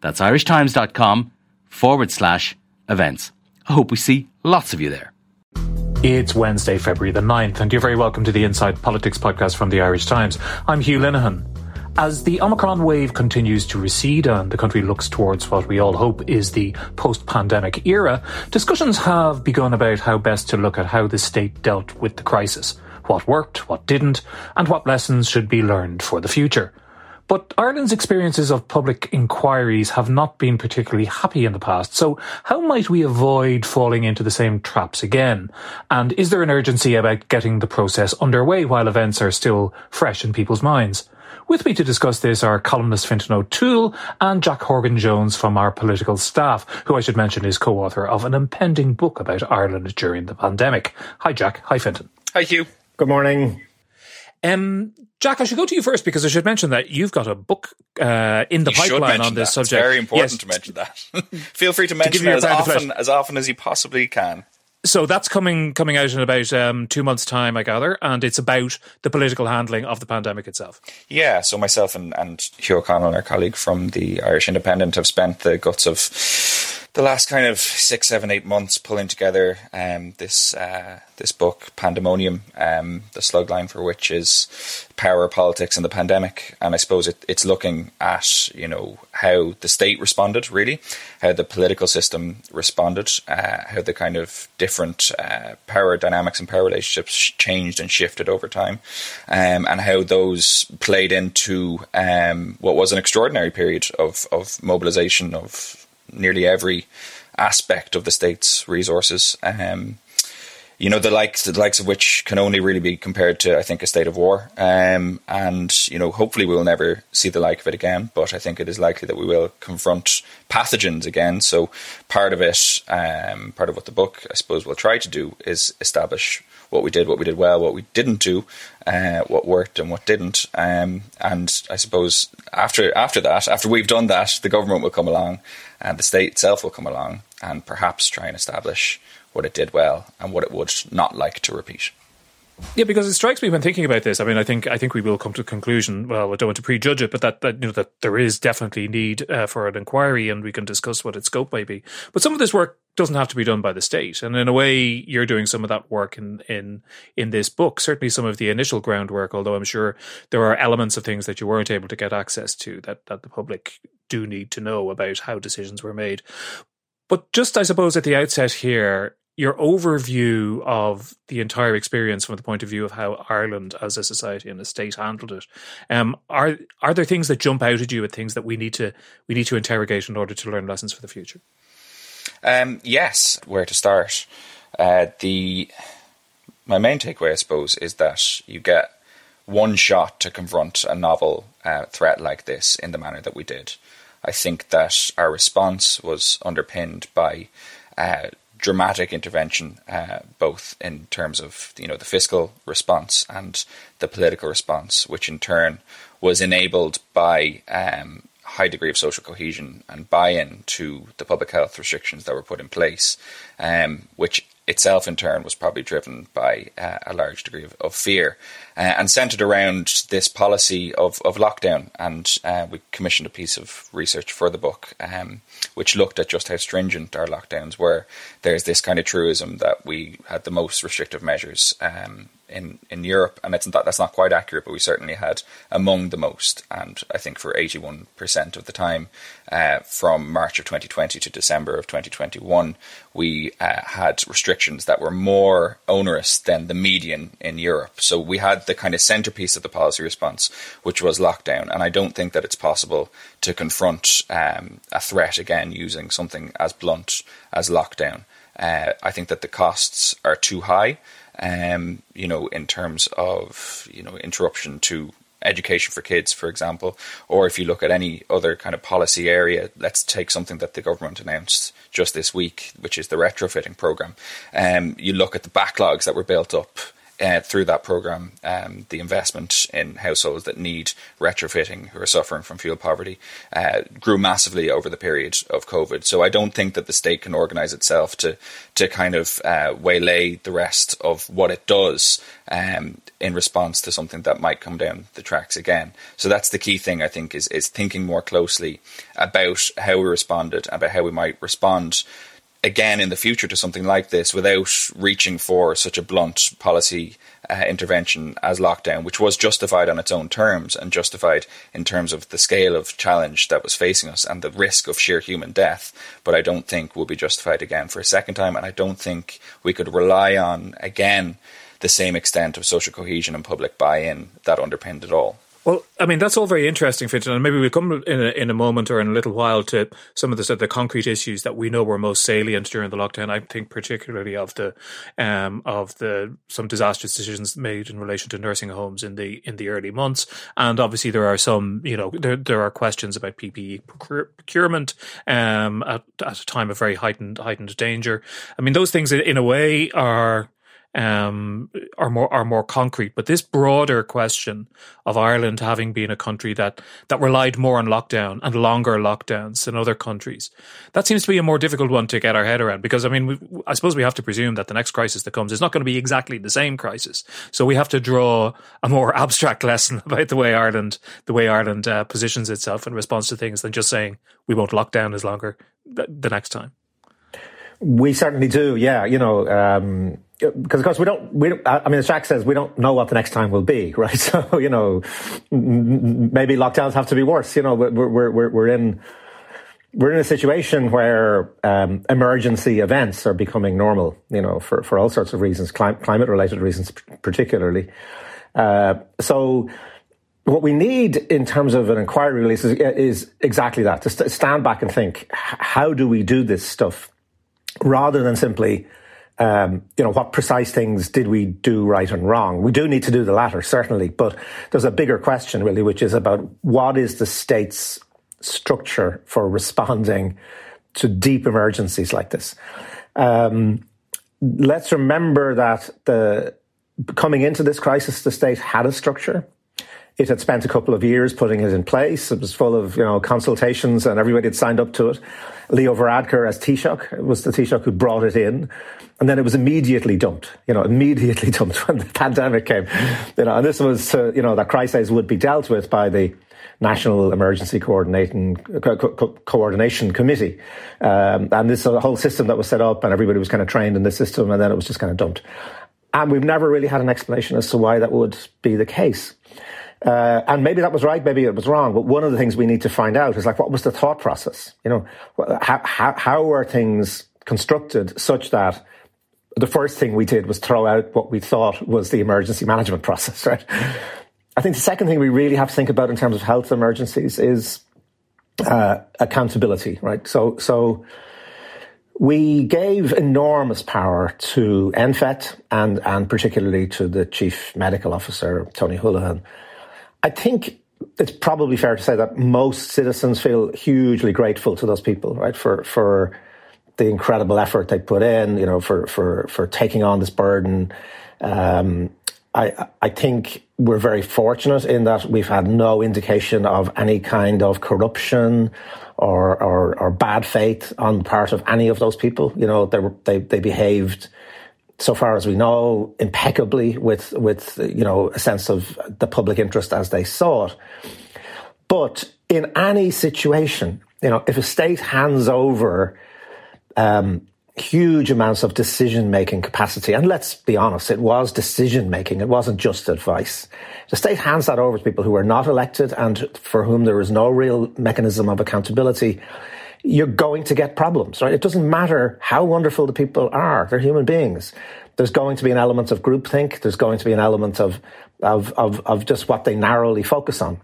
That's irishtimes.com forward slash events. I hope we see lots of you there. It's Wednesday, February the 9th, and you're very welcome to the Inside Politics podcast from the Irish Times. I'm Hugh Linehan. As the Omicron wave continues to recede and the country looks towards what we all hope is the post pandemic era, discussions have begun about how best to look at how the state dealt with the crisis, what worked, what didn't, and what lessons should be learned for the future. But Ireland's experiences of public inquiries have not been particularly happy in the past, so how might we avoid falling into the same traps again? And is there an urgency about getting the process underway while events are still fresh in people's minds? With me to discuss this are columnist Fintan O'Toole and Jack Horgan Jones from our political staff, who I should mention is co-author of an impending book about Ireland during the pandemic. Hi Jack, hi Fintan. Hi Hugh. Good morning. Um, Jack, I should go to you first because I should mention that you've got a book uh, in the you pipeline on this that. subject. It's very important yes. to mention that. Feel free to mention to it as often, as often as you possibly can. So that's coming coming out in about um, two months' time, I gather, and it's about the political handling of the pandemic itself. Yeah, so myself and, and Hugh O'Connell, our colleague from the Irish Independent, have spent the guts of the last kind of six, seven, eight months pulling together um, this uh, this book, Pandemonium, um, the slugline for which is power, politics, and the pandemic. And I suppose it, it's looking at you know how the state responded, really, how the political system responded, uh, how the kind of different uh, power dynamics and power relationships changed and shifted over time, um, and how those played into um, what was an extraordinary period of of mobilization of nearly every aspect of the state's resources. Um, you know, the likes the likes of which can only really be compared to, I think, a state of war. Um, and you know, hopefully, we will never see the like of it again. But I think it is likely that we will confront pathogens again. So, part of it, um, part of what the book, I suppose, will try to do is establish what we did, what we did well, what we didn't do, uh, what worked and what didn't. Um, and I suppose after after that, after we've done that, the government will come along, and the state itself will come along, and perhaps try and establish what it did well and what it would not like to repeat. Yeah, because it strikes me when thinking about this. I mean, I think I think we will come to a conclusion. Well, I don't want to prejudge it, but that, that you know that there is definitely need uh, for an inquiry, and we can discuss what its scope may be. But some of this work doesn't have to be done by the state, and in a way, you're doing some of that work in in in this book. Certainly, some of the initial groundwork. Although I'm sure there are elements of things that you weren't able to get access to that that the public do need to know about how decisions were made. But just, I suppose, at the outset here, your overview of the entire experience from the point of view of how Ireland as a society and a state handled it. Um, are are there things that jump out at you at things that we need to we need to interrogate in order to learn lessons for the future? Um, yes, where to start? Uh, the my main takeaway, I suppose, is that you get one shot to confront a novel uh, threat like this in the manner that we did. I think that our response was underpinned by uh, dramatic intervention, uh, both in terms of you know the fiscal response and the political response, which in turn was enabled by um, high degree of social cohesion and buy-in to the public health restrictions that were put in place, um, which itself in turn was probably driven by uh, a large degree of, of fear uh, and centered around this policy of, of lockdown. And uh, we commissioned a piece of research for the book, um, which looked at just how stringent our lockdowns were. There's this kind of truism that we had the most restrictive measures um, in in Europe, and it's not, that's not quite accurate, but we certainly had among the most. And I think for eighty one percent of the time, uh, from March of 2020 to December of 2021, we uh, had restrictions that were more onerous than the median in Europe. So we had the kind of centerpiece of the policy response, which was lockdown. And I don't think that it's possible to confront um, a threat again using something as blunt as lockdown. Uh, I think that the costs are too high. Um, you know, in terms of you know interruption to education for kids, for example, or if you look at any other kind of policy area, let's take something that the government announced just this week, which is the retrofitting program. Um, you look at the backlogs that were built up uh, through that program, um, the investment in households that need retrofitting who are suffering from fuel poverty uh, grew massively over the period of COVID. So I don't think that the state can organise itself to to kind of uh, waylay the rest of what it does um, in response to something that might come down the tracks again. So that's the key thing I think is is thinking more closely about how we responded, about how we might respond again in the future to something like this without reaching for such a blunt policy uh, intervention as lockdown, which was justified on its own terms and justified in terms of the scale of challenge that was facing us and the risk of sheer human death. But I don't think will be justified again for a second time, and I don't think we could rely on again the same extent of social cohesion and public buy-in that underpinned it all. Well, I mean, that's all very interesting, Fintan, and maybe we'll come in a, in a moment or in a little while to some of the, the concrete issues that we know were most salient during the lockdown. I think particularly of the um, of the some disastrous decisions made in relation to nursing homes in the in the early months, and obviously there are some, you know, there there are questions about PPE procurement um, at, at a time of very heightened heightened danger. I mean, those things in a way are um, are more are more concrete. But this broader question of Ireland having been a country that that relied more on lockdown and longer lockdowns than other countries, that seems to be a more difficult one to get our head around. Because I mean, we, I suppose we have to presume that the next crisis that comes is not going to be exactly the same crisis. So we have to draw a more abstract lesson about the way Ireland the way Ireland uh, positions itself in response to things than just saying we won't lock down as longer th- the next time. We certainly do. Yeah, you know. Um because of course we don't we don't, I mean as Jack says we don't know what the next time will be right? So you know maybe lockdowns have to be worse. You know we're we're we're, in we're in a situation where um, emergency events are becoming normal you know for for all sorts of reasons climate related reasons particularly. Uh, so what we need in terms of an inquiry release is, is exactly that to st- stand back and think how do we do this stuff? Rather than simply um, you know, what precise things did we do right and wrong? We do need to do the latter, certainly, but there's a bigger question really, which is about what is the state's structure for responding to deep emergencies like this. Um, let's remember that the coming into this crisis, the state had a structure. It had spent a couple of years putting it in place. It was full of, you know, consultations and everybody had signed up to it. Leo Varadkar as Taoiseach was the Taoiseach who brought it in. And then it was immediately dumped, you know, immediately dumped when the pandemic came. You know, and this was, uh, you know, that crisis would be dealt with by the National Emergency Coordinating, Co- Co- Coordination Committee. Um, and this whole system that was set up and everybody was kind of trained in this system and then it was just kind of dumped. And we've never really had an explanation as to why that would be the case. Uh, and maybe that was right, maybe it was wrong. But one of the things we need to find out is like, what was the thought process? You know, how, how, how were things constructed such that the first thing we did was throw out what we thought was the emergency management process, right? I think the second thing we really have to think about in terms of health emergencies is uh, accountability, right? So, so we gave enormous power to NPHET and, and particularly to the chief medical officer, Tony Holohan, I think it's probably fair to say that most citizens feel hugely grateful to those people, right? For for the incredible effort they put in, you know, for for for taking on this burden. Um, I I think we're very fortunate in that we've had no indication of any kind of corruption or or, or bad faith on the part of any of those people. You know, they were, they they behaved so far as we know, impeccably with with you know a sense of the public interest as they saw it. But in any situation, you know, if a state hands over um, huge amounts of decision making capacity, and let's be honest, it was decision making; it wasn't just advice. The state hands that over to people who are not elected and for whom there is no real mechanism of accountability you're going to get problems, right? It doesn't matter how wonderful the people are. They're human beings. There's going to be an element of groupthink. There's going to be an element of, of, of, of just what they narrowly focus on.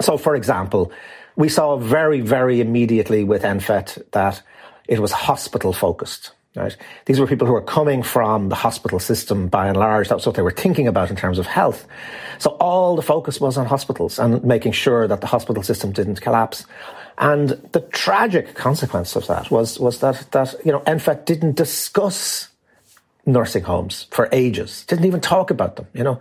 So, for example, we saw very, very immediately with NPHET that it was hospital focused. Right? These were people who were coming from the hospital system by and large. That's what they were thinking about in terms of health. So all the focus was on hospitals and making sure that the hospital system didn't collapse. And the tragic consequence of that was, was that, that, you know, NPHET didn't discuss nursing homes for ages, didn't even talk about them, you know.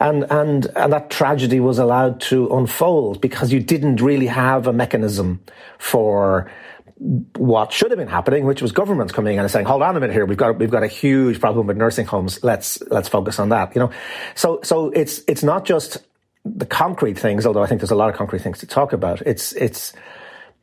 And, and, and that tragedy was allowed to unfold because you didn't really have a mechanism for what should have been happening, which was governments coming in and saying, "Hold on a minute here, we've got we've got a huge problem with nursing homes. Let's let's focus on that." You know, so so it's it's not just the concrete things, although I think there's a lot of concrete things to talk about. It's it's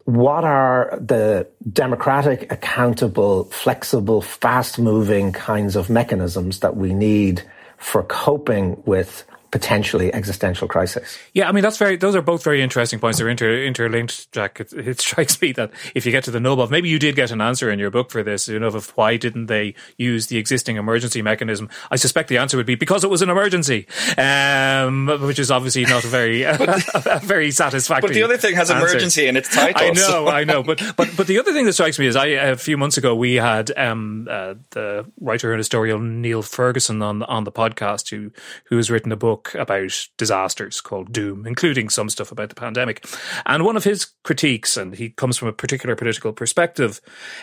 what are the democratic, accountable, flexible, fast moving kinds of mechanisms that we need for coping with potentially existential crisis. Yeah, I mean that's very. Those are both very interesting points. They're inter, interlinked, Jack. It, it, strikes me that if you get to the nub of maybe you did get an answer in your book for this, you know, of why didn't they use the existing emergency mechanism? I suspect the answer would be because it was an emergency, um, which is obviously not a very a very satisfactory. But the other thing has answer. emergency in its title. I know, I know. But but but the other thing that strikes me is I a few months ago we had um, uh, the writer and historian Neil Ferguson on on the podcast who who has written a book book about disasters called Doom, including some stuff about the pandemic. And one of his critiques, and he comes from a particular political perspective,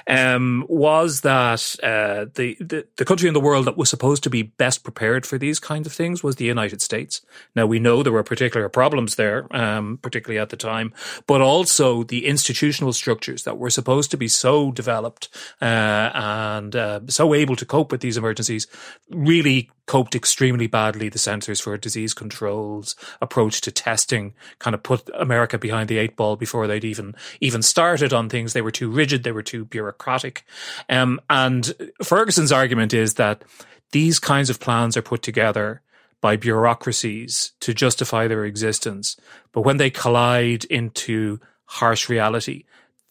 um, was that uh, the, the, the country in the world that was supposed to be best prepared for these kinds of things was the United States. Now we know there were particular problems there, um, particularly at the time, but also the institutional structures that were supposed to be so developed uh, and uh, so able to cope with these emergencies really coped extremely badly. The Centers for Disease Control's approach to testing kind of put America behind the eight ball before they'd even even started on things. They were too rigid. They were too bureaucratic. Um, and Ferguson's argument is that these kinds of plans are put together by bureaucracies to justify their existence. But when they collide into harsh reality,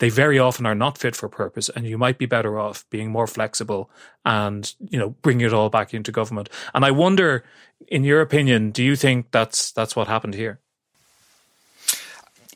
they very often are not fit for purpose and you might be better off being more flexible and you know bringing it all back into government. And i wonder in your opinion do you think that's that's what happened here?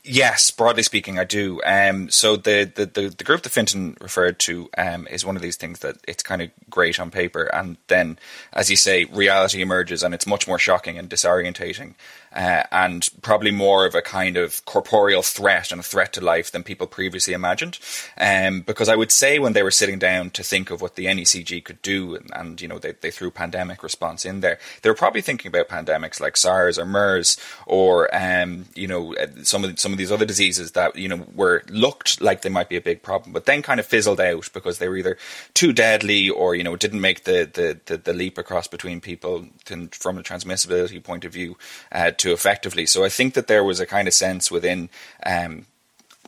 Yes, broadly speaking, I do. Um, so the, the, the, the, group that Fintan referred to um, is one of these things that it's kind of great on paper, and then, as you say, reality emerges, and it's much more shocking and disorientating uh, and probably more of a kind of corporeal threat and a threat to life than people previously imagined. Um, because I would say when they were sitting down to think of what the NECG could do, and, and, you know they, they threw pandemic response in there, they were probably thinking about pandemics like SARS or MERS or um, you know uh, some of some of these other diseases that you know were looked like they might be a big problem, but then kind of fizzled out because they were either too deadly or you know didn't make the the, the, the leap across between people from a transmissibility point of view uh, to effectively. So I think that there was a kind of sense within um,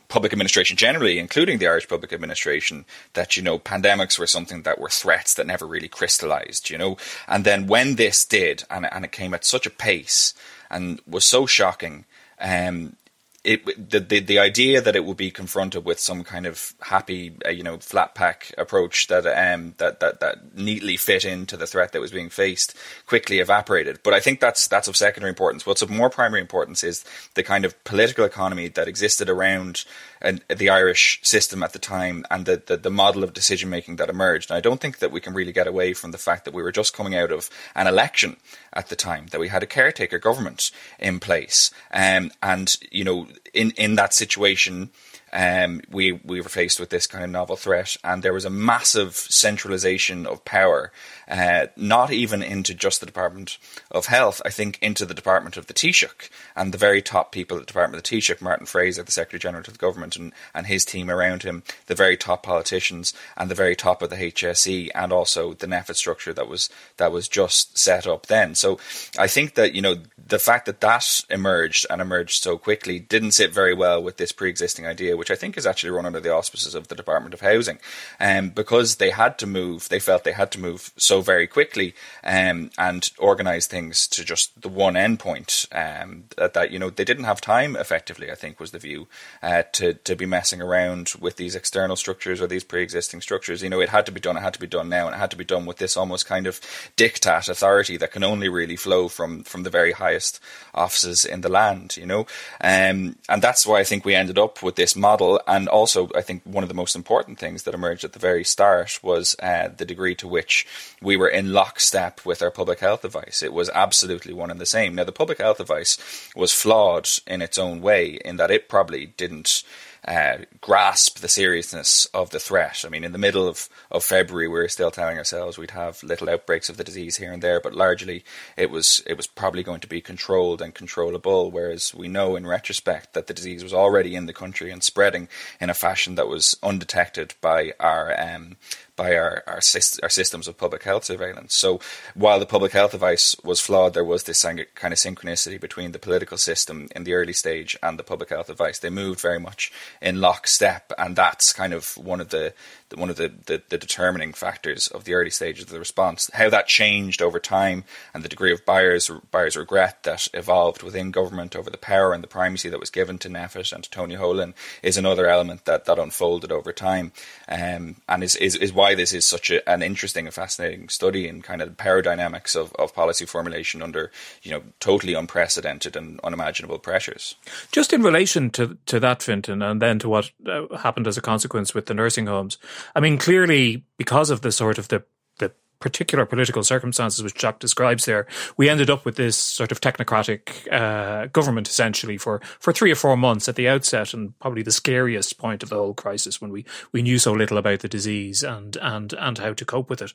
public administration generally, including the Irish public administration, that you know pandemics were something that were threats that never really crystallized. You know, and then when this did, and and it came at such a pace and was so shocking. Um, it the, the the idea that it would be confronted with some kind of happy uh, you know flat pack approach that um that, that that neatly fit into the threat that was being faced quickly evaporated. But i think that's that's of secondary importance. What's of more primary importance is the kind of political economy that existed around and the Irish system at the time and the, the, the model of decision making that emerged. And I don't think that we can really get away from the fact that we were just coming out of an election at the time, that we had a caretaker government in place. Um, and, you know, in, in that situation, um, we we were faced with this kind of novel threat, and there was a massive centralization of power, uh, not even into just the Department of Health, I think into the Department of the Taoiseach, and the very top people at the Department of the Taoiseach, Martin Fraser, the Secretary General to the government, and, and his team around him, the very top politicians, and the very top of the HSE, and also the NPHET structure that was that was just set up then. So I think that you know the fact that that emerged and emerged so quickly didn't sit very well with this pre-existing idea which I think is actually run under the auspices of the Department of Housing, um, because they had to move. They felt they had to move so very quickly um, and organise things to just the one endpoint. Um, that, that you know they didn't have time. Effectively, I think was the view uh, to to be messing around with these external structures or these pre-existing structures. You know, it had to be done. It had to be done now, and it had to be done with this almost kind of diktat authority that can only really flow from from the very highest offices in the land. You know, um, and that's why I think we ended up with this model model, and also I think one of the most important things that emerged at the very start was uh, the degree to which we were in lockstep with our public health advice. It was absolutely one and the same. Now, the public health advice was flawed in its own way in that it probably didn't uh, grasp the seriousness of the threat. I mean, in the middle of, of February, we were still telling ourselves we'd have little outbreaks of the disease here and there, but largely it was it was probably going to be controlled and controllable. Whereas we know in retrospect that the disease was already in the country and spreading in a fashion that was undetected by our um, by our our, our, systems of public health surveillance. So while the public health advice was flawed, there was this kind of synchronicity between the political system in the early stage and the public health advice. They moved very much in lockstep, and that's kind of one of the one of the, the, the, determining factors of the early stages of the response. How that changed over time and the degree of buyers buyers regret that evolved within government over the power and the primacy that was given to NPHET and to Tony Holohan is another element that, that unfolded over time, um, and is, is, is why this is such a, an interesting and fascinating study in kind of the power dynamics of, of policy formulation under you know totally unprecedented and unimaginable pressures. Just in relation to to that, Fintan, and then to what uh, happened as a consequence with the nursing homes. I mean, clearly, because of the sort of the the particular political circumstances which Jack describes there, we ended up with this sort of technocratic uh, government essentially for, for three or four months at the outset, and probably the scariest point of the whole crisis when we, we knew so little about the disease and and and how to cope with it.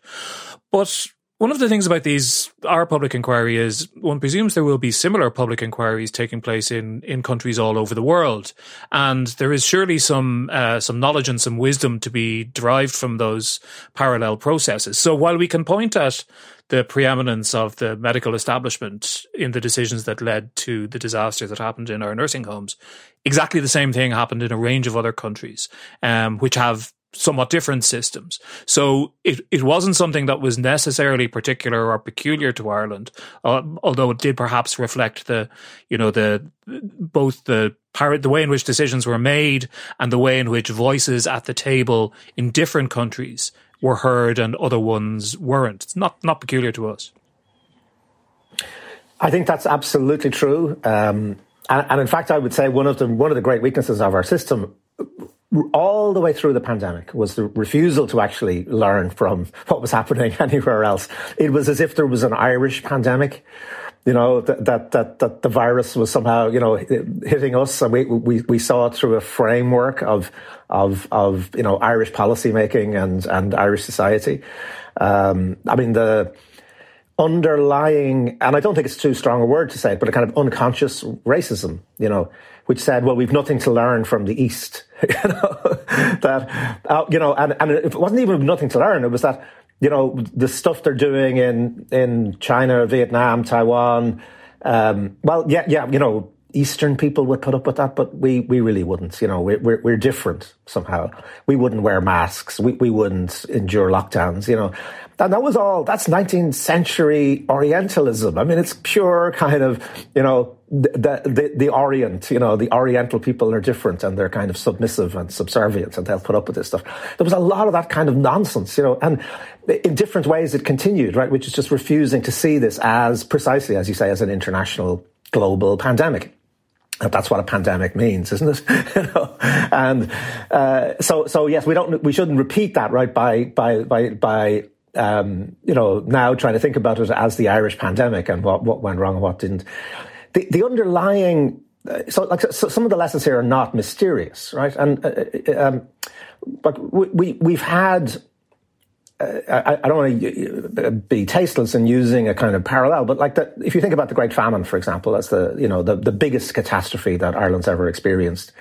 But one of the things about these, our public inquiry is one presumes there will be similar public inquiries taking place in, in countries all over the world. And there is surely some, uh, some knowledge and some wisdom to be derived from those parallel processes. So while we can point at the preeminence of the medical establishment in the decisions that led to the disaster that happened in our nursing homes, exactly the same thing happened in a range of other countries, um, which have somewhat different systems. So it, it wasn't something that was necessarily particular or peculiar to Ireland, uh, although it did perhaps reflect the, you know, the, both the the way in which decisions were made and the way in which voices at the table in different countries were heard and other ones weren't. It's not, not peculiar to us. I think that's absolutely true. Um, and, and in fact, I would say one of the, one of the great weaknesses of our system all the way through the pandemic was the refusal to actually learn from what was happening anywhere else. It was as if there was an Irish pandemic, you know, that, that, that, that the virus was somehow, you know, hitting us and we, we, we saw it through a framework of, of, of, you know, Irish policymaking and, and Irish society. Um, I mean, the, underlying, and I don't think it's too strong a word to say it, but a kind of unconscious racism, you know, which said, well, we've nothing to learn from the East. you know, that, uh, you know, and, and it wasn't even nothing to learn. It was that, you know, the stuff they're doing in, in China, Vietnam, Taiwan, um, well, yeah, yeah, you know, Eastern people would put up with that, but we, we really wouldn't. You know, we're, we're, we're different somehow. We wouldn't wear masks. We, we wouldn't endure lockdowns, you know. And that was all, that's 19th century Orientalism. I mean, it's pure kind of, you know, the, the, the Orient, you know, the Oriental people are different and they're kind of submissive and subservient and they'll put up with this stuff. There was a lot of that kind of nonsense, you know, and in different ways it continued, right? Which is just refusing to see this as precisely, as you say, as an international global pandemic that's what a pandemic means, isn't it? you know? And uh, so, so yes, we don't, we shouldn't repeat that, right? By by by by um, you know, now trying to think about it as the Irish pandemic and what, what went wrong and what didn't. The, the underlying, uh, so like so some of the lessons here are not mysterious, right? And uh, uh um, but we, we have had. Uh, I, I, don't want to be tasteless in using a kind of parallel, but like that, if you think about the Great Famine, for example, that's the you know the, the biggest catastrophe that Ireland's ever experienced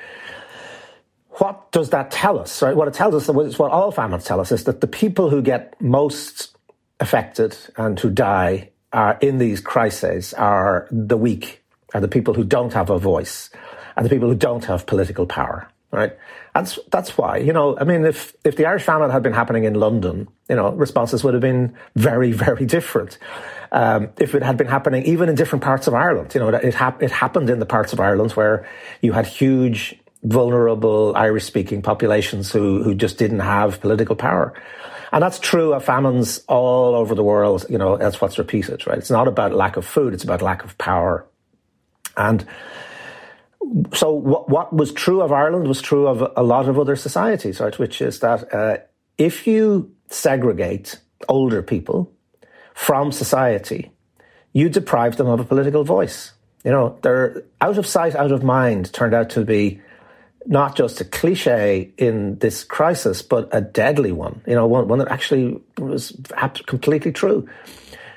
what does that tell us? Right? What it tells us, is what all famines tell us, is that the people who get most affected and who die are in these crises are the weak, are the people who don't have a voice, and the people who don't have political power. Right? That's that's why. You know, I mean, if if the Irish famine had been happening in London, you know, responses would have been very very different. Um, if it had been happening even in different parts of Ireland, you know, it, hap- it happened in the parts of Ireland where you had huge vulnerable Irish speaking populations who, who just didn't have political power. And that's true of famines all over the world. You know, that's what's repeated, right? It's not about lack of food. It's about lack of power. And so what, what was true of Ireland was true of a lot of other societies, right? Which is that uh, if you segregate older people from society, you deprive them of a political voice. You know, they're out of sight, out of mind turned out to be not just a cliche in this crisis, but a deadly one. You know, one, one that actually was completely true.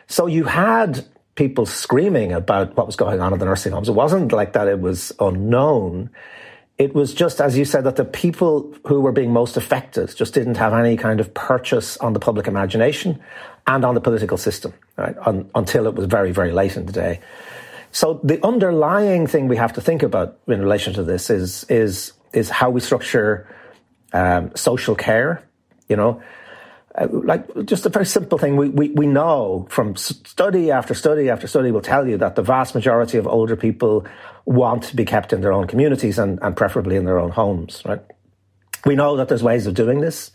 So you had people screaming about what was going on in the nursing homes. It wasn't like that it was unknown. It was just, as you said, that the people who were being most affected just didn't have any kind of purchase on the public imagination and on the political system, right? Un- until it was very, very late in the day. So the underlying thing we have to think about in relation to this is is is how we structure um, social care. You know, uh, like just a very simple thing. We, we, we know from study after study after study will tell you that the vast majority of older people want to be kept in their own communities and, and preferably in their own homes, right? We know that there's ways of doing this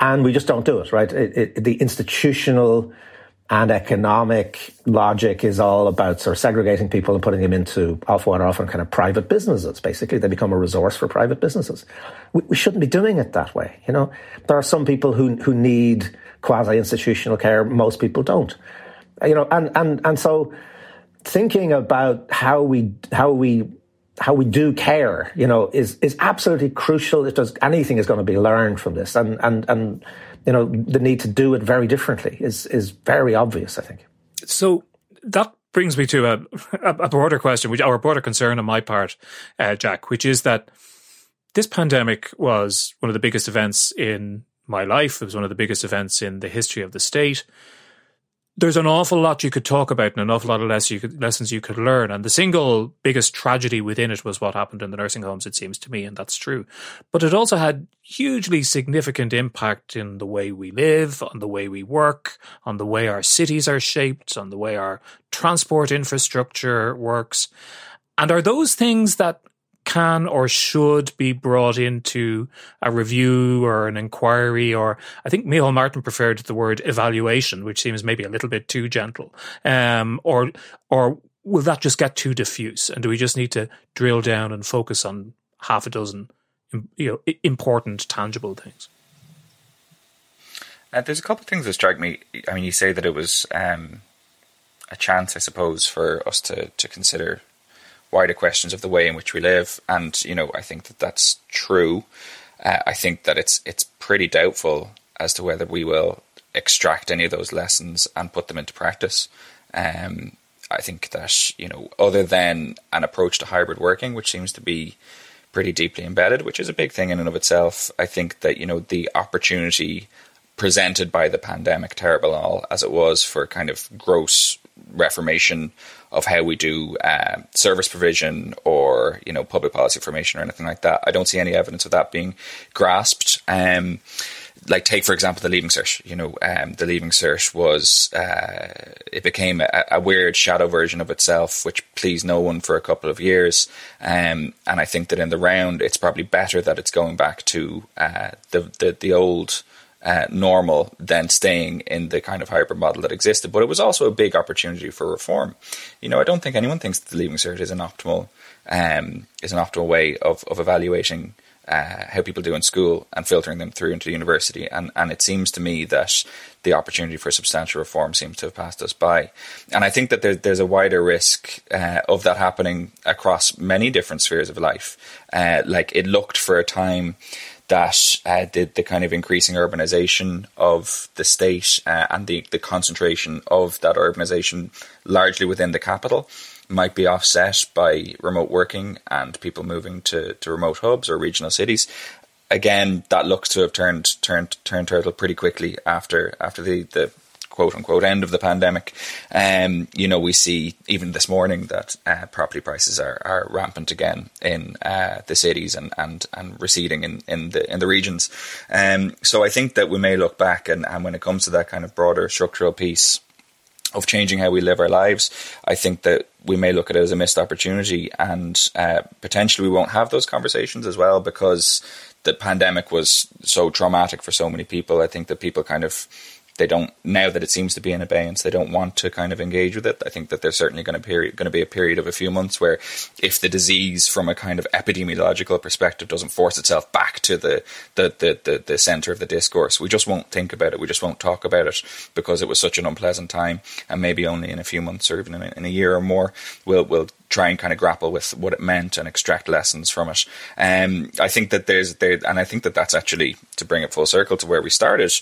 and we just don't do it, right? It, it, the institutional and economic logic is all about sort of segregating people and putting them into what are often kind of private businesses. Basically, they become a resource for private businesses. We, we shouldn't be doing it that way. You know, there are some people who who need quasi institutional care. Most people don't. You know, and and and so thinking about how we how we how we do care, you know, is is absolutely crucial. If does anything is going to be learned from this, and and and you know, the need to do it very differently is is very obvious. I think. So that brings me to a, a broader question, which our broader concern on my part, uh, Jack, which is that this pandemic was one of the biggest events in my life. It was one of the biggest events in the history of the state there's an awful lot you could talk about and an awful lot of lessons you could, lessons you could learn. And the single biggest tragedy within it was what happened in the nursing homes, it seems to me, and that's true. But it also had hugely significant impact in the way we live, on the way we work, on the way our cities are shaped, on the way our transport infrastructure works. And are those things that can or should be brought into a review or an inquiry, or I think Micheál Martin preferred the word evaluation, which seems maybe a little bit too gentle. Um, or, or will that just get too diffuse? And do we just need to drill down and focus on half a dozen, you know, important, tangible things? Uh, there's a couple of things that strike me. I mean, you say that it was um, a chance, I suppose, for us to to consider wider questions of the way in which we live. And you know, I think that that's true. Uh, I think that it's it's pretty doubtful as to whether we will extract any of those lessons and put them into practice. Um, I think that you know, other than an approach to hybrid working, which seems to be pretty deeply embedded, which is a big thing in and of itself. I think that you know the opportunity presented by the pandemic, terrible all as it was, for kind of gross reformation of how we do uh, service provision or you know public policy formation or anything like that. I don't see any evidence of that being grasped. Um, like take for example the leaving cert. You know, um, the leaving cert was uh, it became a, a, weird shadow version of itself, which pleased no one for a couple of years. Um, and I think that in the round, it's probably better that it's going back to uh, the, the the old uh, normal than staying in the kind of hybrid model that existed. But it was also a big opportunity for reform. You know, I don't think anyone thinks that the leaving cert is an optimal um, is an optimal way of of evaluating. Uh, how people do in school and filtering them through into the university. And, and it seems to me that the opportunity for substantial reform seems to have passed us by. And I think that there, there's a wider risk uh, of that happening across many different spheres of life. Uh, like it looked for a time that uh, the, the kind of increasing urbanization of the state uh, and the, the concentration of that urbanization largely within the capital might be offset by remote working and people moving to, to remote hubs or regional cities. Again, that looks to have turned turned turned turtle pretty quickly after after the, the quote unquote end of the pandemic. Um, you know, we see even this morning that uh, property prices are, are rampant again in uh, the cities and, and, and receding in, in the in the regions. Um, so I think that we may look back and, and when it comes to that kind of broader structural piece of changing how we live our lives, I think that we may look at it as a missed opportunity and uh, potentially we won't have those conversations as well because the pandemic was so traumatic for so many people. I think that people kind of they don't now that it seems to be in abeyance. They don't want to kind of engage with it. I think that there's certainly going to period going to be a period of a few months where, if the disease from a kind of epidemiological perspective doesn't force itself back to the the the the, the center of the discourse, we just won't think about it. We just won't talk about it because it was such an unpleasant time, and maybe only in a few months or even in a, in a year or more, we'll we'll try and kind of grapple with what it meant and extract lessons from it. Um, I think that there's there, and I think that that's actually to bring it full circle to where we started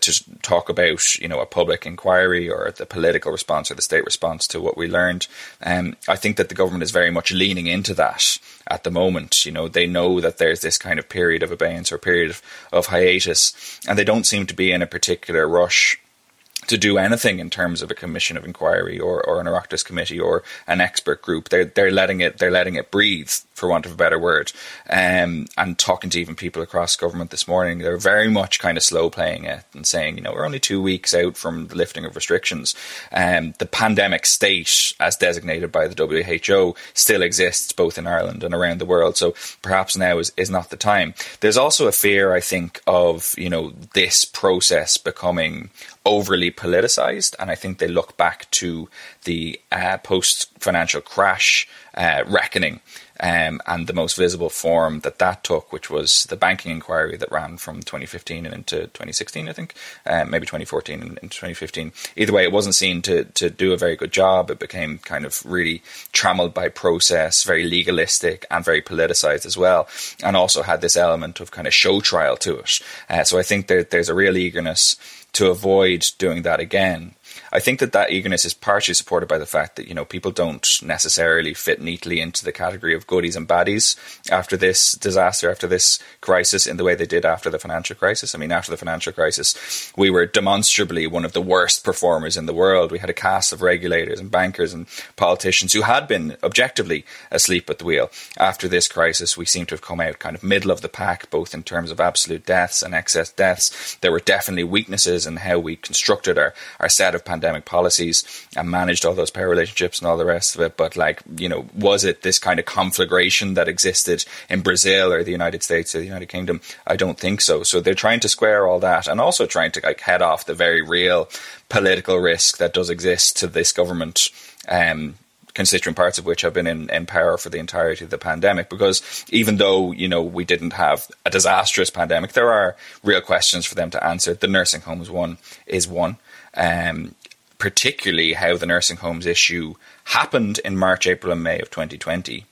to talk about you know a public inquiry or the political response or the state response to what we learned. Um, I think that the government is very much leaning into that at the moment. You know, they know that there's this kind of period of abeyance or period of, of hiatus, and they don't seem to be in a particular rush to do anything in terms of a commission of inquiry or, or an Oireachtas committee or an expert group. They're they're letting it they're letting it breathe, for want of a better word. Um, and talking to even people across government this morning, they're very much kind of slow playing it and saying, you know, we're only two weeks out from the lifting of restrictions. Um, the pandemic state, as designated by the WHO, still exists both in Ireland and around the world. So perhaps now is, is not the time. There's also a fear, I think, of you know this process becoming overly politicized, and I think they look back to the uh, post financial crash uh, reckoning um, and the most visible form that that took, which was the banking inquiry that ran from 2015 and into 2016, I think, um, maybe 2014 and into 2015. Either way, it wasn't seen to to do a very good job. It became kind of really trammeled by process, very legalistic and very politicized as well, and also had this element of kind of show trial to it. Uh, so I think there's a real eagerness to avoid doing that again. I think that that eagerness is partially supported by the fact that you know people don't necessarily fit neatly into the category of goodies and baddies after this disaster, after this crisis, in the way they did after the financial crisis. I mean, after the financial crisis, we were demonstrably one of the worst performers in the world. We had a cast of regulators and bankers and politicians who had been objectively asleep at the wheel. After this crisis, we seem to have come out kind of middle of the pack, both in terms of absolute deaths and excess deaths. There were definitely weaknesses in how we constructed our, our set of pandemic policies and managed all those power relationships and all the rest of it. But like, you know, was it this kind of conflagration that existed in Brazil or the United States or the United Kingdom? I don't think so. So they're trying to square all that and also trying to like head off the very real political risk that does exist to this government. Um, constituent parts of which have been in, in power for the entirety of the pandemic. Because even though, you know, we didn't have a disastrous pandemic, there are real questions for them to answer. The nursing homes one is one. Um, particularly how the nursing homes issue happened in March, April, and May of 2020.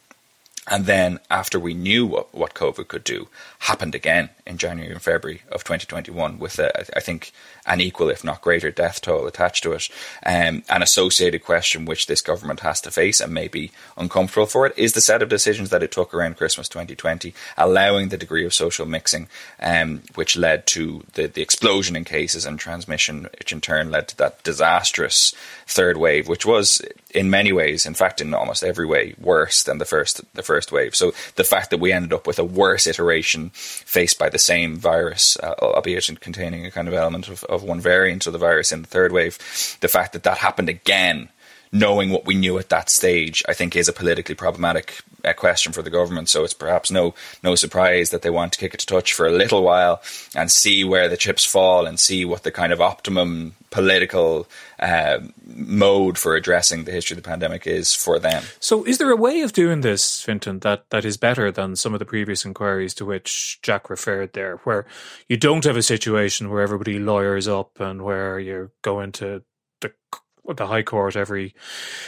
And then, after we knew what, what COVID could do, happened again in January and February of 2021 with, a, I think, an equal, if not greater, death toll attached to it. Um, an associated question which this government has to face and may be uncomfortable for it is the set of decisions that it took around Christmas 2020, allowing the degree of social mixing, um, which led to the, the explosion in cases and transmission, which in turn led to that disastrous third wave, which was in many ways, in fact, in almost every way, worse than the first the first wave. So the fact that we ended up with a worse iteration faced by the same virus, uh, albeit containing a kind of element of, of one variant of the virus in the third wave, the fact that that happened again knowing what we knew at that stage, I think is a politically problematic uh, question for the government. So it's perhaps no no surprise that they want to kick it to touch for a little while and see where the chips fall and see what the kind of optimum political uh, mode for addressing the history of the pandemic is for them. So, is there a way of doing this, Fintan, that, that is better than some of the previous inquiries to which Jack referred there, where you don't have a situation where everybody lawyers up and where you're going to the High Court every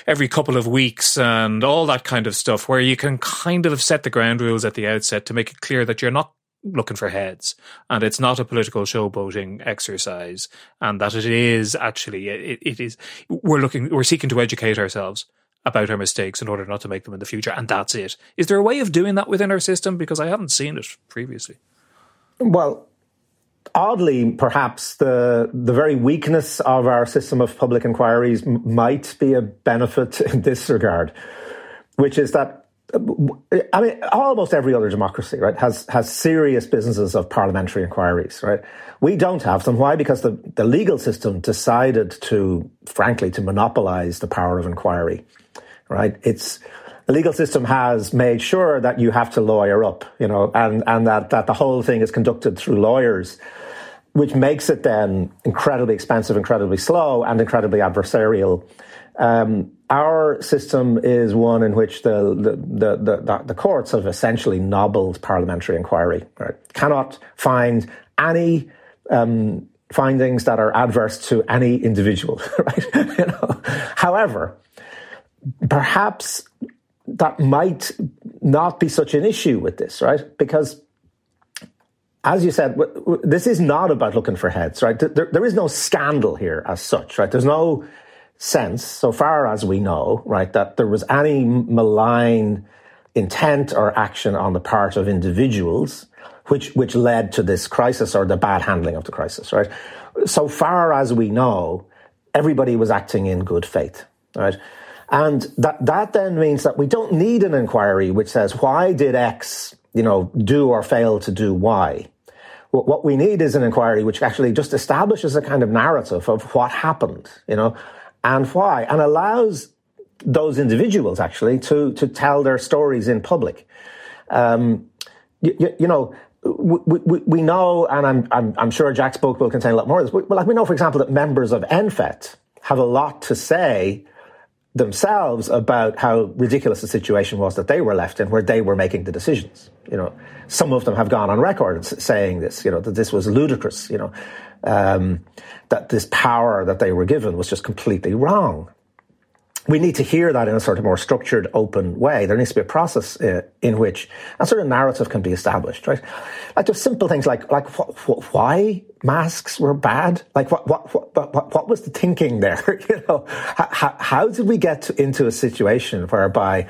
every couple of weeks and all that kind of stuff, where you can kind of set the ground rules at the outset to make it clear that you're not looking for heads and it's not a political showboating exercise and that it is actually it, it is we're looking we're seeking to educate ourselves about our mistakes in order not to make them in the future and that's it. Is there a way of doing that within our system? Because i haven't seen it previously. Well oddly, perhaps the the very weakness of our system of public inquiries m- might be a benefit in this regard, which is that. Uh, I mean, almost every other democracy, right, has has serious businesses of parliamentary inquiries, right? We don't have them. Why? Because the, the legal system decided to, frankly, to monopolize the power of inquiry, right? It's the legal system has made sure that you have to lawyer up, you know, and, and that, that the whole thing is conducted through lawyers. which makes it then incredibly expensive, incredibly slow, and incredibly adversarial. Um, our system is one in which the the, the, the, the courts have essentially nobbled parliamentary inquiry. Right? Cannot find any um, findings that are adverse to any individual. Right? you know? However, perhaps that might not be such an issue with this, right? Because as you said, this is not about looking for heads, right? There, there is no scandal here as such, right? There's no sense, so far as we know, right, that there was any malign intent or action on the part of individuals which which led to this crisis or the bad handling of the crisis, right? So far as we know, everybody was acting in good faith, right? And that that then means that we don't need an inquiry which says why did X, you know, do or fail to do Y. What we need is an inquiry which actually just establishes a kind of narrative of what happened, you know, and why, and allows those individuals actually to to tell their stories in public. Um, you, you, know, we, we, we, know, and I'm, I'm, I'm sure Jack's book will contain a lot more of this. But like we know, for example, that members of NPHET have a lot to say themselves about how ridiculous the situation was that they were left in, where they were making the decisions. You know, some of them have gone on record saying this. You know, that this was ludicrous. You know, um, that this power that they were given was just completely wrong. We need to hear that in a sort of more structured, open way. There needs to be a process uh, in which a sort of narrative can be established, right? Like just simple things like like wh- wh- why masks were bad. Like what what what what, what was the thinking there? you know, how, how did we get to, into a situation whereby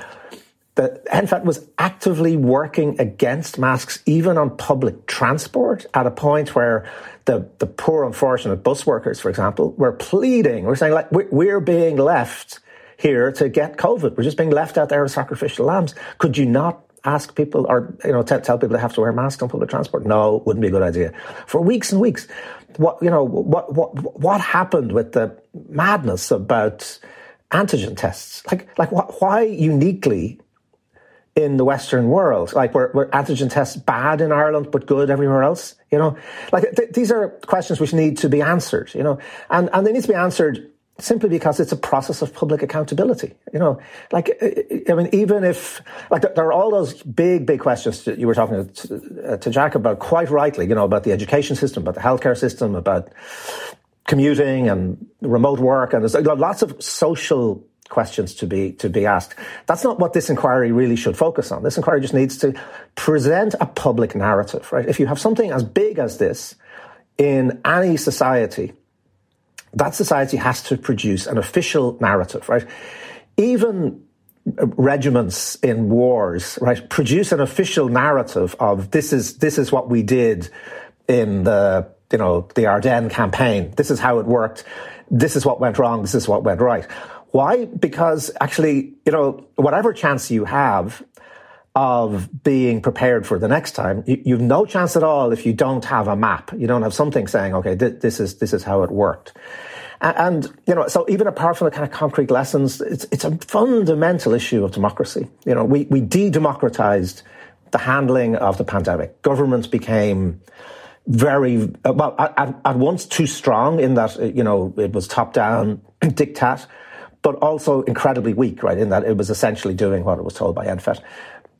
the NPHET was actively working against masks, even on public transport, at a point where the, the poor, unfortunate bus workers, for example, were pleading. We're saying, like, we're being left here to get COVID. We're just being left out there as sacrificial lambs. Could you not ask people or, you know, t- tell people they have to wear masks on public transport? No, wouldn't be a good idea. For weeks and weeks. What, you know, what, what, what happened with the madness about antigen tests? Like, like, wh- why uniquely in the Western world? Like, were, were antigen tests bad in Ireland but good everywhere else? You know, like th- these are questions which need to be answered. You know, and and they need to be answered simply because it's a process of public accountability. You know, like uh, uh, I mean, even if like there are all those big, big questions that you were talking to, uh, to Jack about, quite rightly. You know, about the education system, about the healthcare system, about commuting and remote work, and there's lots of social questions to be to be asked. That's not what this inquiry really should focus on. This inquiry just needs to present a public narrative, right? If you have something as big as this in any society, that society has to produce an official narrative, right? Even uh, regiments in wars, right, produce an official narrative of this is this is what we did in the you know the Ardennes campaign. This is how it worked. This is what went wrong. This is what went right. Why? Because actually, you know, whatever chance you have of being prepared for the next time, you, have no chance at all if you don't have a map. You don't have something saying, okay, th- this is this is how it worked. And, you know, so even apart from the kind of concrete lessons, it's it's a fundamental issue of democracy. You know, we we de-democratized the handling of the pandemic. Governments became very well at, at once too strong in that uh, you know it was top down diktat but also incredibly weak, right? In that it was essentially doing what it was told by NPHET.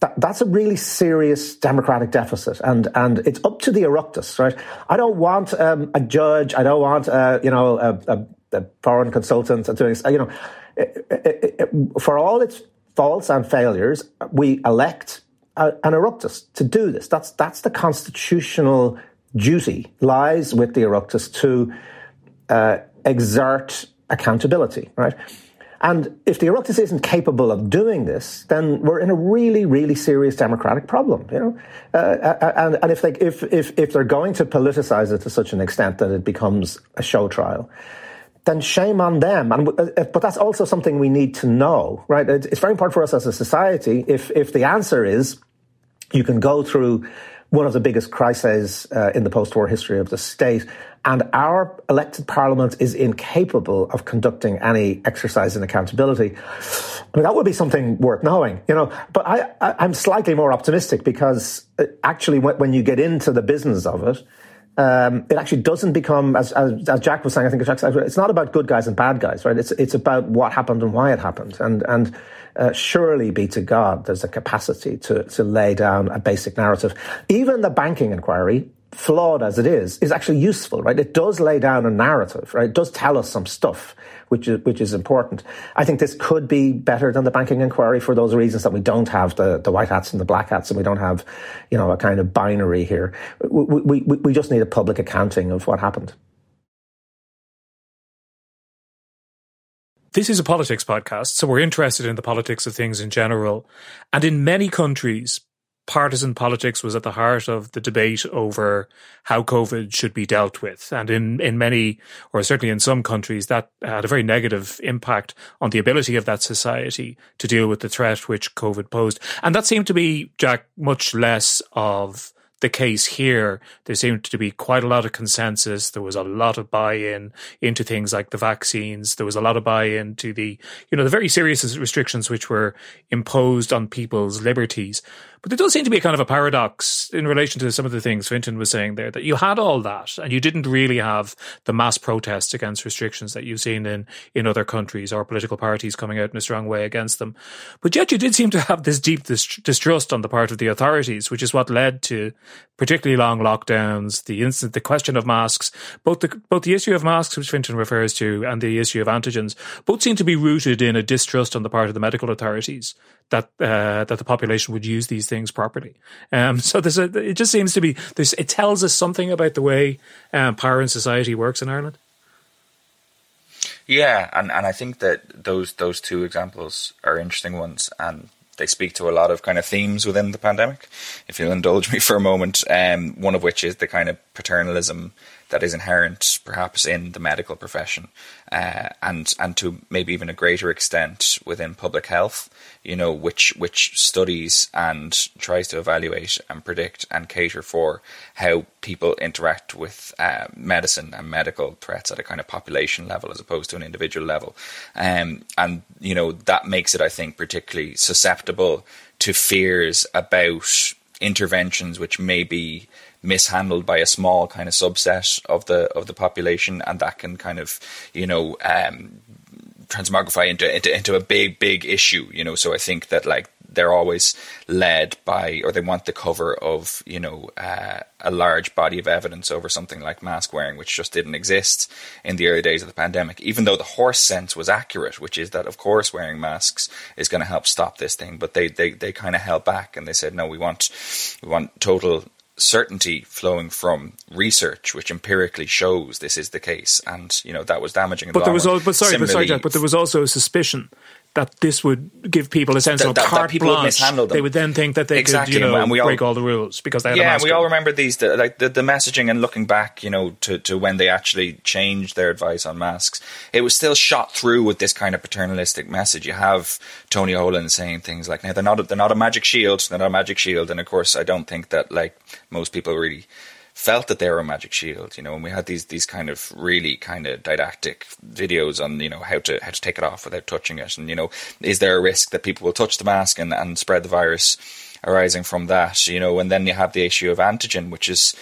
That, that's a really serious democratic deficit, and and it's up to the Oireachtas, right? I don't want um, a judge. I don't want uh, you know a, a, a, foreign consultant doing you know it, it, it, for all its faults and failures, we elect a, an Oireachtas to do this. That's that's the constitutional duty lies with the Oireachtas to uh, exert accountability, right? And if the Oireachtas isn't capable of doing this, then we're in a really, really serious democratic problem. You know, uh, uh, uh, and, and if they if, if if they're going to politicize it to such an extent that it becomes a show trial, then shame on them. And uh, but that's also something we need to know, right? It's very important for us as a society. If if the answer is you can go through one of the biggest crises uh, in the post-war history of the state and our elected parliament is incapable of conducting any exercise in accountability. I mean, that would be something worth knowing, you know. But I, am slightly more optimistic because uh, actually, when, when, you get into the business of it, um, it actually doesn't become, as, as, as, Jack was saying, I think it's not about good guys and bad guys, right? It's, it's about what happened and why it happened. And, and uh, surely be to God, there's a capacity to, to lay down a basic narrative. Even the banking inquiry, flawed as it is, is actually useful, right? It does lay down a narrative, right? It does tell us some stuff, which is, which is important. I think this could be better than the banking inquiry for those reasons that we don't have the, the white hats and the black hats and we don't have, you know, a kind of binary here. We, we, we just need a public accounting of what happened. This is a politics podcast, so we're interested in the politics of things in general. And in many countries, partisan politics was at the heart of the debate over how COVID should be dealt with. And in, in many, or certainly in some countries, that had a very negative impact on the ability of that society to deal with the threat which COVID posed. And that seemed to be, Jack, much less of the case here. There seemed to be quite a lot of consensus. There was a lot of buy-in into things like the vaccines. There was a lot of buy-in to the, you know, the very serious restrictions which were imposed on people's liberties. But there does seem to be a kind of a paradox in relation to some of the things Fintan was saying there that you had all that and you didn't really have the mass protests against restrictions that you've seen in, in other countries or political parties coming out in a strong way against them. But yet you did seem to have this deep distrust on the part of the authorities, which is what led to particularly long lockdowns, the instant, the question of masks, both the, both the issue of masks, which Fintan refers to, and the issue of antigens, both seem to be rooted in a distrust on the part of the medical authorities that uh, that the population would use these things properly. Um, so there's a, it just seems to be there's, it tells us something about the way um, power and society works in Ireland. Yeah, and, and I think that those those two examples are interesting ones, and they speak to a lot of kind of themes within the pandemic. If you'll indulge me for a moment, um, one of which is the kind of paternalism that is inherent perhaps in the medical profession uh, and and to maybe even a greater extent within public health you know which which studies and tries to evaluate and predict and cater for how people interact with uh, medicine and medical threats at a kind of population level as opposed to an individual level. Um, and you know that makes it I think particularly susceptible to fears about interventions which may be mishandled by a small kind of subset of the of the population, and that can kind of you know um, transmogrify into, into into a big big issue. You know, so I think that like they're always led by, or they want the cover of, you know, uh, a large body of evidence over something like mask wearing, which just didn't exist in the early days of the pandemic. Even though the horse sense was accurate, which is that, of course, wearing masks is going to help stop this thing, but they they they kind of held back and they said, no, we want we want total certainty flowing from research, which empirically shows this is the case, and you know that was damaging. but the there was, all, but sorry, but sorry, Jack, but there was also a suspicion that this would give people a sense that, of that, carte that blanche. Would they would then think that they exactly. could, you know, and we all, break all the rules because they had a mask. yeah. we all remember these, the, like the, the messaging and looking back, you know, to, to when they actually changed their advice on masks. It was still shot through with this kind of paternalistic message. You have Tony Holohan saying things like, "Now they're not, a, they're not a magic shield. They're not a magic shield." And of course, I don't think that like most people really felt that they were a magic shield, you know, and we had these these kind of really kind of didactic videos on, you know, how to how to take it off without touching it. And, you know, is there a risk that people will touch the mask and, and spread the virus arising from that? You know, and then you have the issue of antigen, which is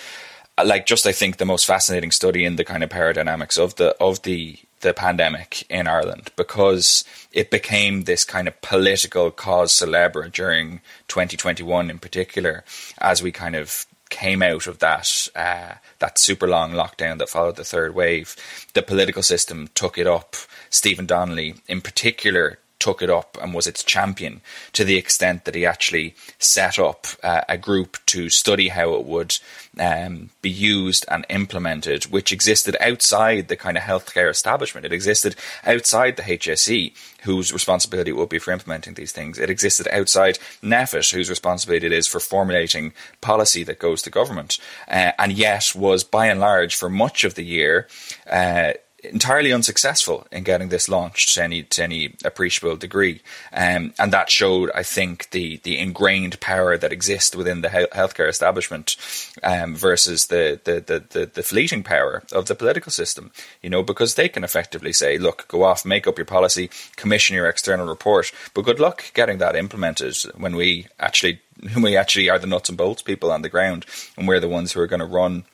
uh, like just I think the most fascinating study in the kind of paradynamics of the of the the pandemic in Ireland because it became this kind of political cause celebre during 2021 in particular as we kind of came out of that uh, that super long lockdown that followed the third wave, the political system took it up. Stephen Donnelly, in particular, took it up and was its champion to the extent that he actually set up uh, a group to study how it would um, be used and implemented, which existed outside the kind of healthcare establishment. It existed outside the HSE, whose responsibility it would be for implementing these things. It existed outside NPHET, whose responsibility it is for formulating policy that goes to government, uh, and yet was by and large for much of the year. Uh, entirely unsuccessful in getting this launched to any to any appreciable degree, um, and that showed, I think, the the ingrained power that exists within the he- healthcare establishment um, versus the, the, the the the fleeting power of the political system. You know, because they can effectively say, "Look, go off, make up your policy, commission your external report," but good luck getting that implemented when we actually when we actually are the nuts and bolts people on the ground, and we're the ones who are going to run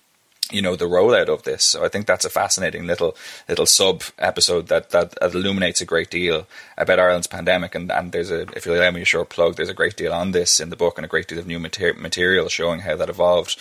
you know the rollout of this. So I think that's a fascinating little little sub episode that, that, illuminates a great deal about Ireland's pandemic. And, and there's a if you allow me a short plug, there's a great deal on this in the book and a great deal of new mater- material showing how that evolved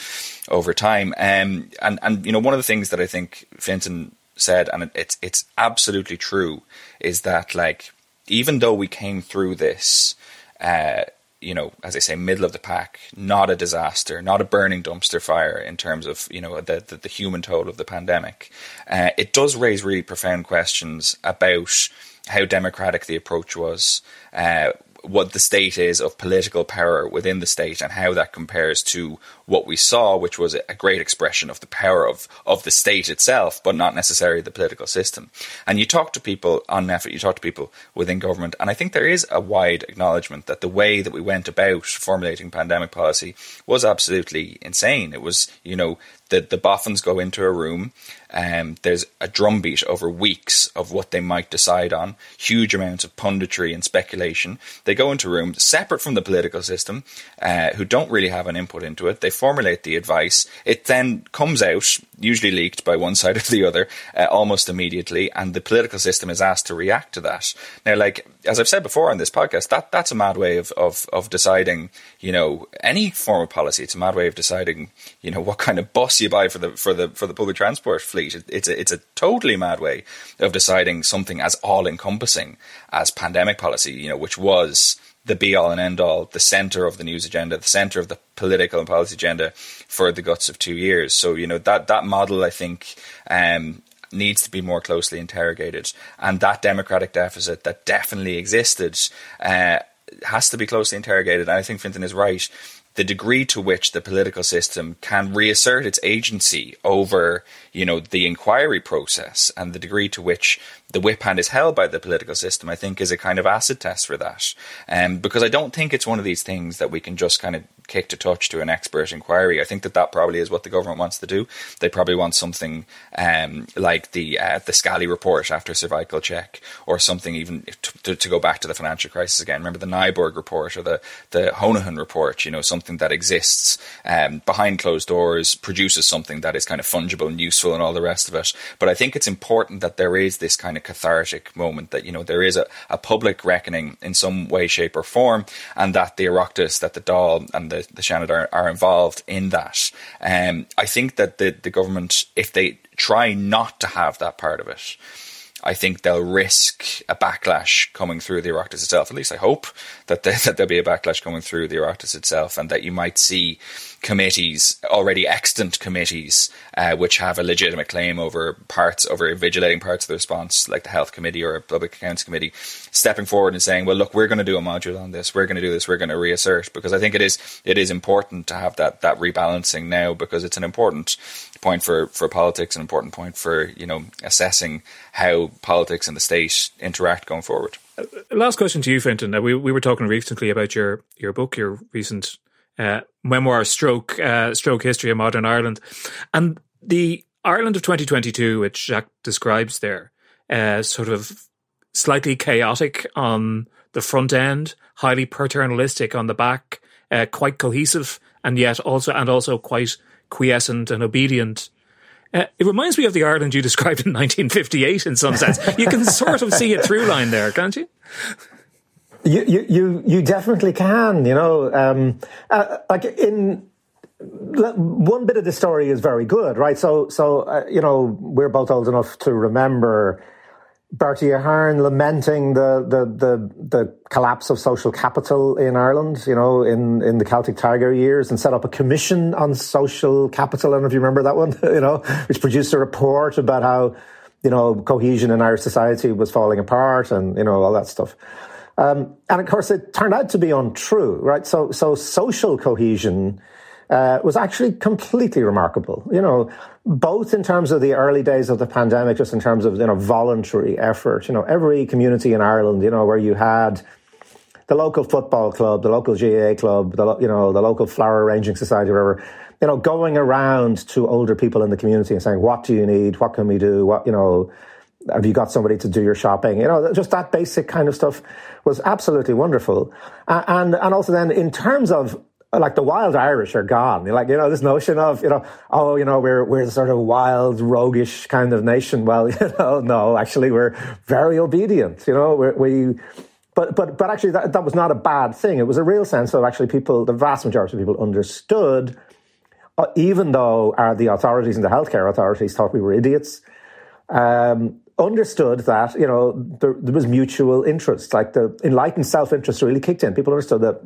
over time. Um, and and you know one of the things that I think Fintan said, and it's it's absolutely true, is that like even though we came through this. Uh, you know, as I say, middle of the pack, not a disaster, not a burning dumpster fire in terms of, you know, the, the, the human toll of the pandemic. Uh, it does raise really profound questions about how democratic the approach was, uh, what the state is of political power within the state and how that compares to what we saw, which was a great expression of the power of, of the state itself, but not necessarily the political system. And you talk to people on NPHET, you talk to people within government, and I think there is a wide acknowledgement that the way that we went about formulating pandemic policy was absolutely insane. It was, you know, the, the boffins go into a room um, there's a drumbeat over weeks of what they might decide on, huge amounts of punditry and speculation. They go into rooms separate from the political system, uh, who don't really have an input into it. They formulate the advice. It then comes out, usually leaked by one side or the other, uh, almost immediately, and the political system is asked to react to that. Now, like as I've said before on this podcast, that that's a mad way of of of deciding, you know, any form of policy. It's a mad way of deciding, you know, what kind of bus you buy for the for the for the public transport fleet. It, it's a it's a totally mad way of deciding something as all encompassing as pandemic policy. You know, which was the be all and end all, the center of the news agenda, the center of the political and policy agenda for the guts of two years. So you know that that model, I think, um, needs to be more closely interrogated, and that democratic deficit that definitely existed uh, has to be closely interrogated. And I think Fintan is right. The degree to which the political system can reassert its agency over, you know, the inquiry process, and the degree to which the whip hand is held by the political system, I think, is a kind of acid test for that. Um, because I don't think it's one of these things that we can just kind of kick to touch to an expert inquiry. I think that that probably is what the government wants to do. They probably want something um, like the uh, the Scally report after cervical check, or something even to, to, go back to the financial crisis again. Remember the Nyberg report or the the Honohan report. You know, something that exists um, behind closed doors, produces something that is kind of fungible and useful, and all the rest of it. But I think it's important that there is this kind of cathartic moment that you know there is a, a public reckoning in some way, shape, or form, and that the Oireachtas, that the Dáil, and the the, the Seanad are, are involved in that. Um, I think that the, the government, if they try not to have that part of it, I think they'll risk a backlash coming through the Oireachtas itself. At least I hope that, that there'll be a backlash coming through the Oireachtas itself, and that you might see committees, already extant committees, uh, which have a legitimate claim over parts, over vigilating parts of the response, like the Health Committee or a Public Accounts Committee, stepping forward and saying, "Well, look, we're going to do a module on this. We're going to do this. We're going to reassert." Because I think it is it is important to have that that rebalancing now because it's an important point for, for politics, an important point for you know assessing how politics and the state interact going forward. Uh, last question to you, Fintan. Uh, we we were talking recently about your your book, your recent uh, memoir, stroke uh, stroke history of modern Ireland, and the Ireland of 2022, which Jack describes there, uh, sort of slightly chaotic on the front end, highly paternalistic on the back, uh, quite cohesive, and yet also and also quite quiescent and obedient. Uh, it reminds me of the Ireland you described in 1958 in some sense. You can sort of see a through line there, can't you? You, you, you, you definitely can, you know, um, uh, like in, one bit of the story is very good, right? So, so uh, you know, we're both old enough to remember Bertie Ahern lamenting the, the, the, the, collapse of social capital in Ireland, you know, in, in the Celtic Tiger years and set up a commission on social capital. I don't know if you remember that one, you know, which produced a report about how, you know, cohesion in Irish society was falling apart and, you know, all that stuff. Um, and of course, it turned out to be untrue, right? So, so social cohesion uh, was actually completely remarkable. You know, both in terms of the early days of the pandemic, just in terms of you know voluntary effort. You know, every community in Ireland, you know, where you had the local football club, the local GAA club, the you know the local flower arranging society, whatever. You know, going around to older people in the community and saying, "What do you need? What can we do? What you know." Have you got somebody to do your shopping? You know, just that basic kind of stuff was absolutely wonderful. Uh, and and also then in terms of like the wild Irish are gone. Like you know, this notion of you know, oh, you know, we're we're sort of wild, roguish kind of nation. Well, you know, no, actually, we're very obedient. You know, we're, we. But, but, but actually, that, that was not a bad thing. It was a real sense of actually people, the vast majority of people understood, uh, even though uh, the authorities and the healthcare authorities thought we were idiots, um, understood that, you know, there, there was mutual interest. Like the enlightened self interest really kicked in. People understood that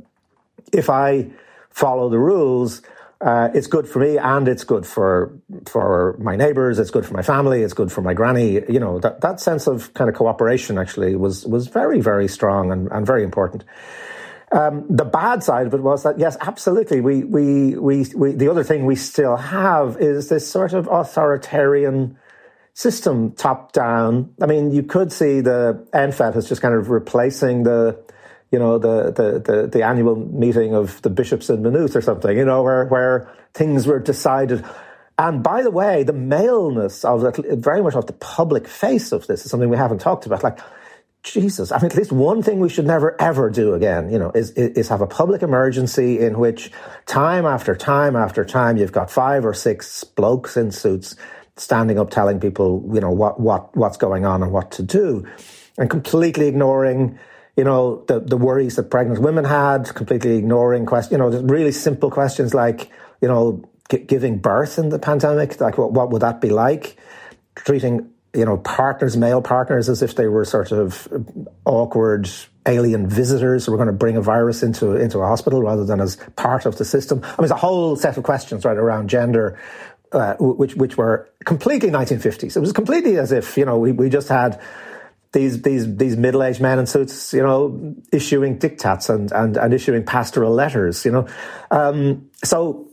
if I follow the rules, uh, it's good for me and it's good for for my neighbors. It's good for my family. It's good for my granny. You know that that sense of kind of cooperation actually was was very very strong and, and very important. Um, the bad side of it was that yes, absolutely. We, we we we the other thing we still have is this sort of authoritarian system, top down. I mean, you could see the NPHET as just kind of replacing the you know, the, the, the, the, annual meeting of the bishops in Maynooth or something, you know, where, where things were decided. And by the way, the maleness of it, very much of the public face of this is something we haven't talked about. Like, Jesus, I mean, at least one thing we should never ever do again, you know, is, is have a public emergency in which time after time after time you've got five or six blokes in suits standing up telling people, you know, what, what, what's going on and what to do and completely ignoring you know, the, the worries that pregnant women had, completely ignoring questions, you know, really simple questions like, you know, g- giving birth in the pandemic, like what, what would that be like? Treating, you know, partners, male partners, as if they were sort of awkward alien visitors who were going to bring a virus into, into a hospital rather than as part of the system. I mean, it's a whole set of questions right around gender, uh, which, which were completely 1950s. It was completely as if, you know, we, we just had, these these these middle aged men in suits, you know, issuing diktats and and, and issuing pastoral letters, you know. Um, so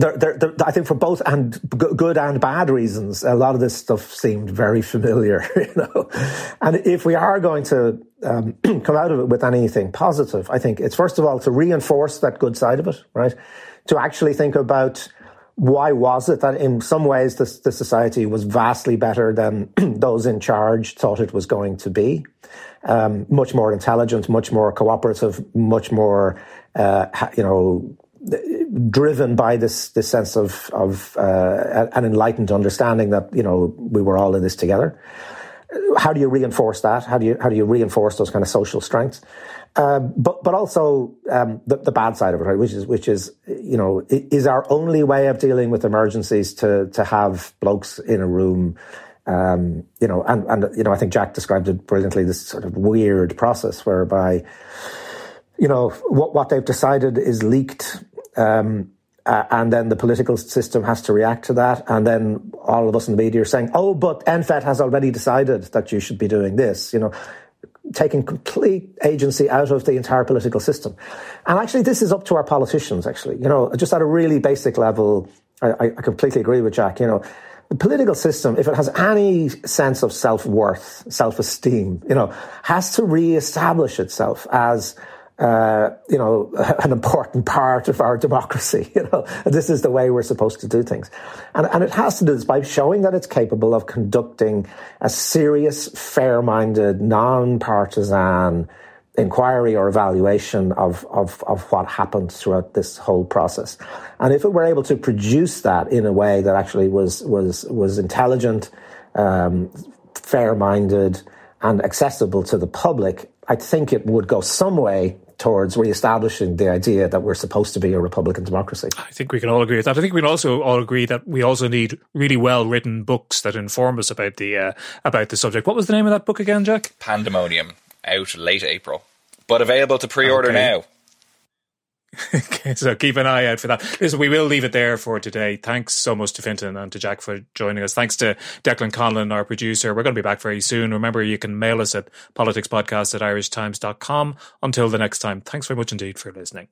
I think for both and good and bad reasons, a lot of this stuff seemed very familiar, you know. And if we are going to um, come out of it with anything positive, I think it's first of all to reinforce that good side of it, right? To actually think about why was it that in some ways the, the society was vastly better than those in charge thought it was going to be? Um, much more intelligent, much more cooperative, much more, uh, you know, driven by this this sense of of uh, an enlightened understanding that you know we were all in this together. How do you reinforce that? How do you how do you reinforce those kind of social strengths? Um, but but also um, the, the bad side of it, right? Which is which is you know is our only way of dealing with emergencies to to have blokes in a room, um, you know, and and you know I think Jack described it brilliantly. This sort of weird process whereby, you know, what what they've decided is leaked. Uh, and then the political system has to react to that. And then all of us in the media are saying, oh, but NPHET has already decided that you should be doing this. You know, taking complete agency out of the entire political system. And actually, this is up to our politicians, actually. You know, just at a really basic level, I, I completely agree with Jack. You know, the political system, if it has any sense of self worth, self esteem, you know, has to re establish itself as uh, you know, an important part of our democracy. You know, this is the way we're supposed to do things, and and it has to do this by showing that it's capable of conducting a serious, fair-minded, non-partisan inquiry or evaluation of, of, of what happened throughout this whole process. And if it were able to produce that in a way that actually was was was intelligent, um, fair-minded, and accessible to the public, I think it would go some way towards re-establishing the idea that we're supposed to be a republican democracy. I think we can all agree with that. I think we can also all agree that we also need really well written books that inform us about the uh, about the subject. What was the name of that book again, Jack? Pandemonium, out late April, but available to pre-order okay. now. so keep an eye out for that. Listen, we will leave it there for today. Thanks so much to Fintan and to Jack for joining us. Thanks to Declan Conlon, our producer. We're going to be back very soon. Remember, you can mail us at politicspodcast at irishtimes.com. Until the next time, thanks very much indeed for listening.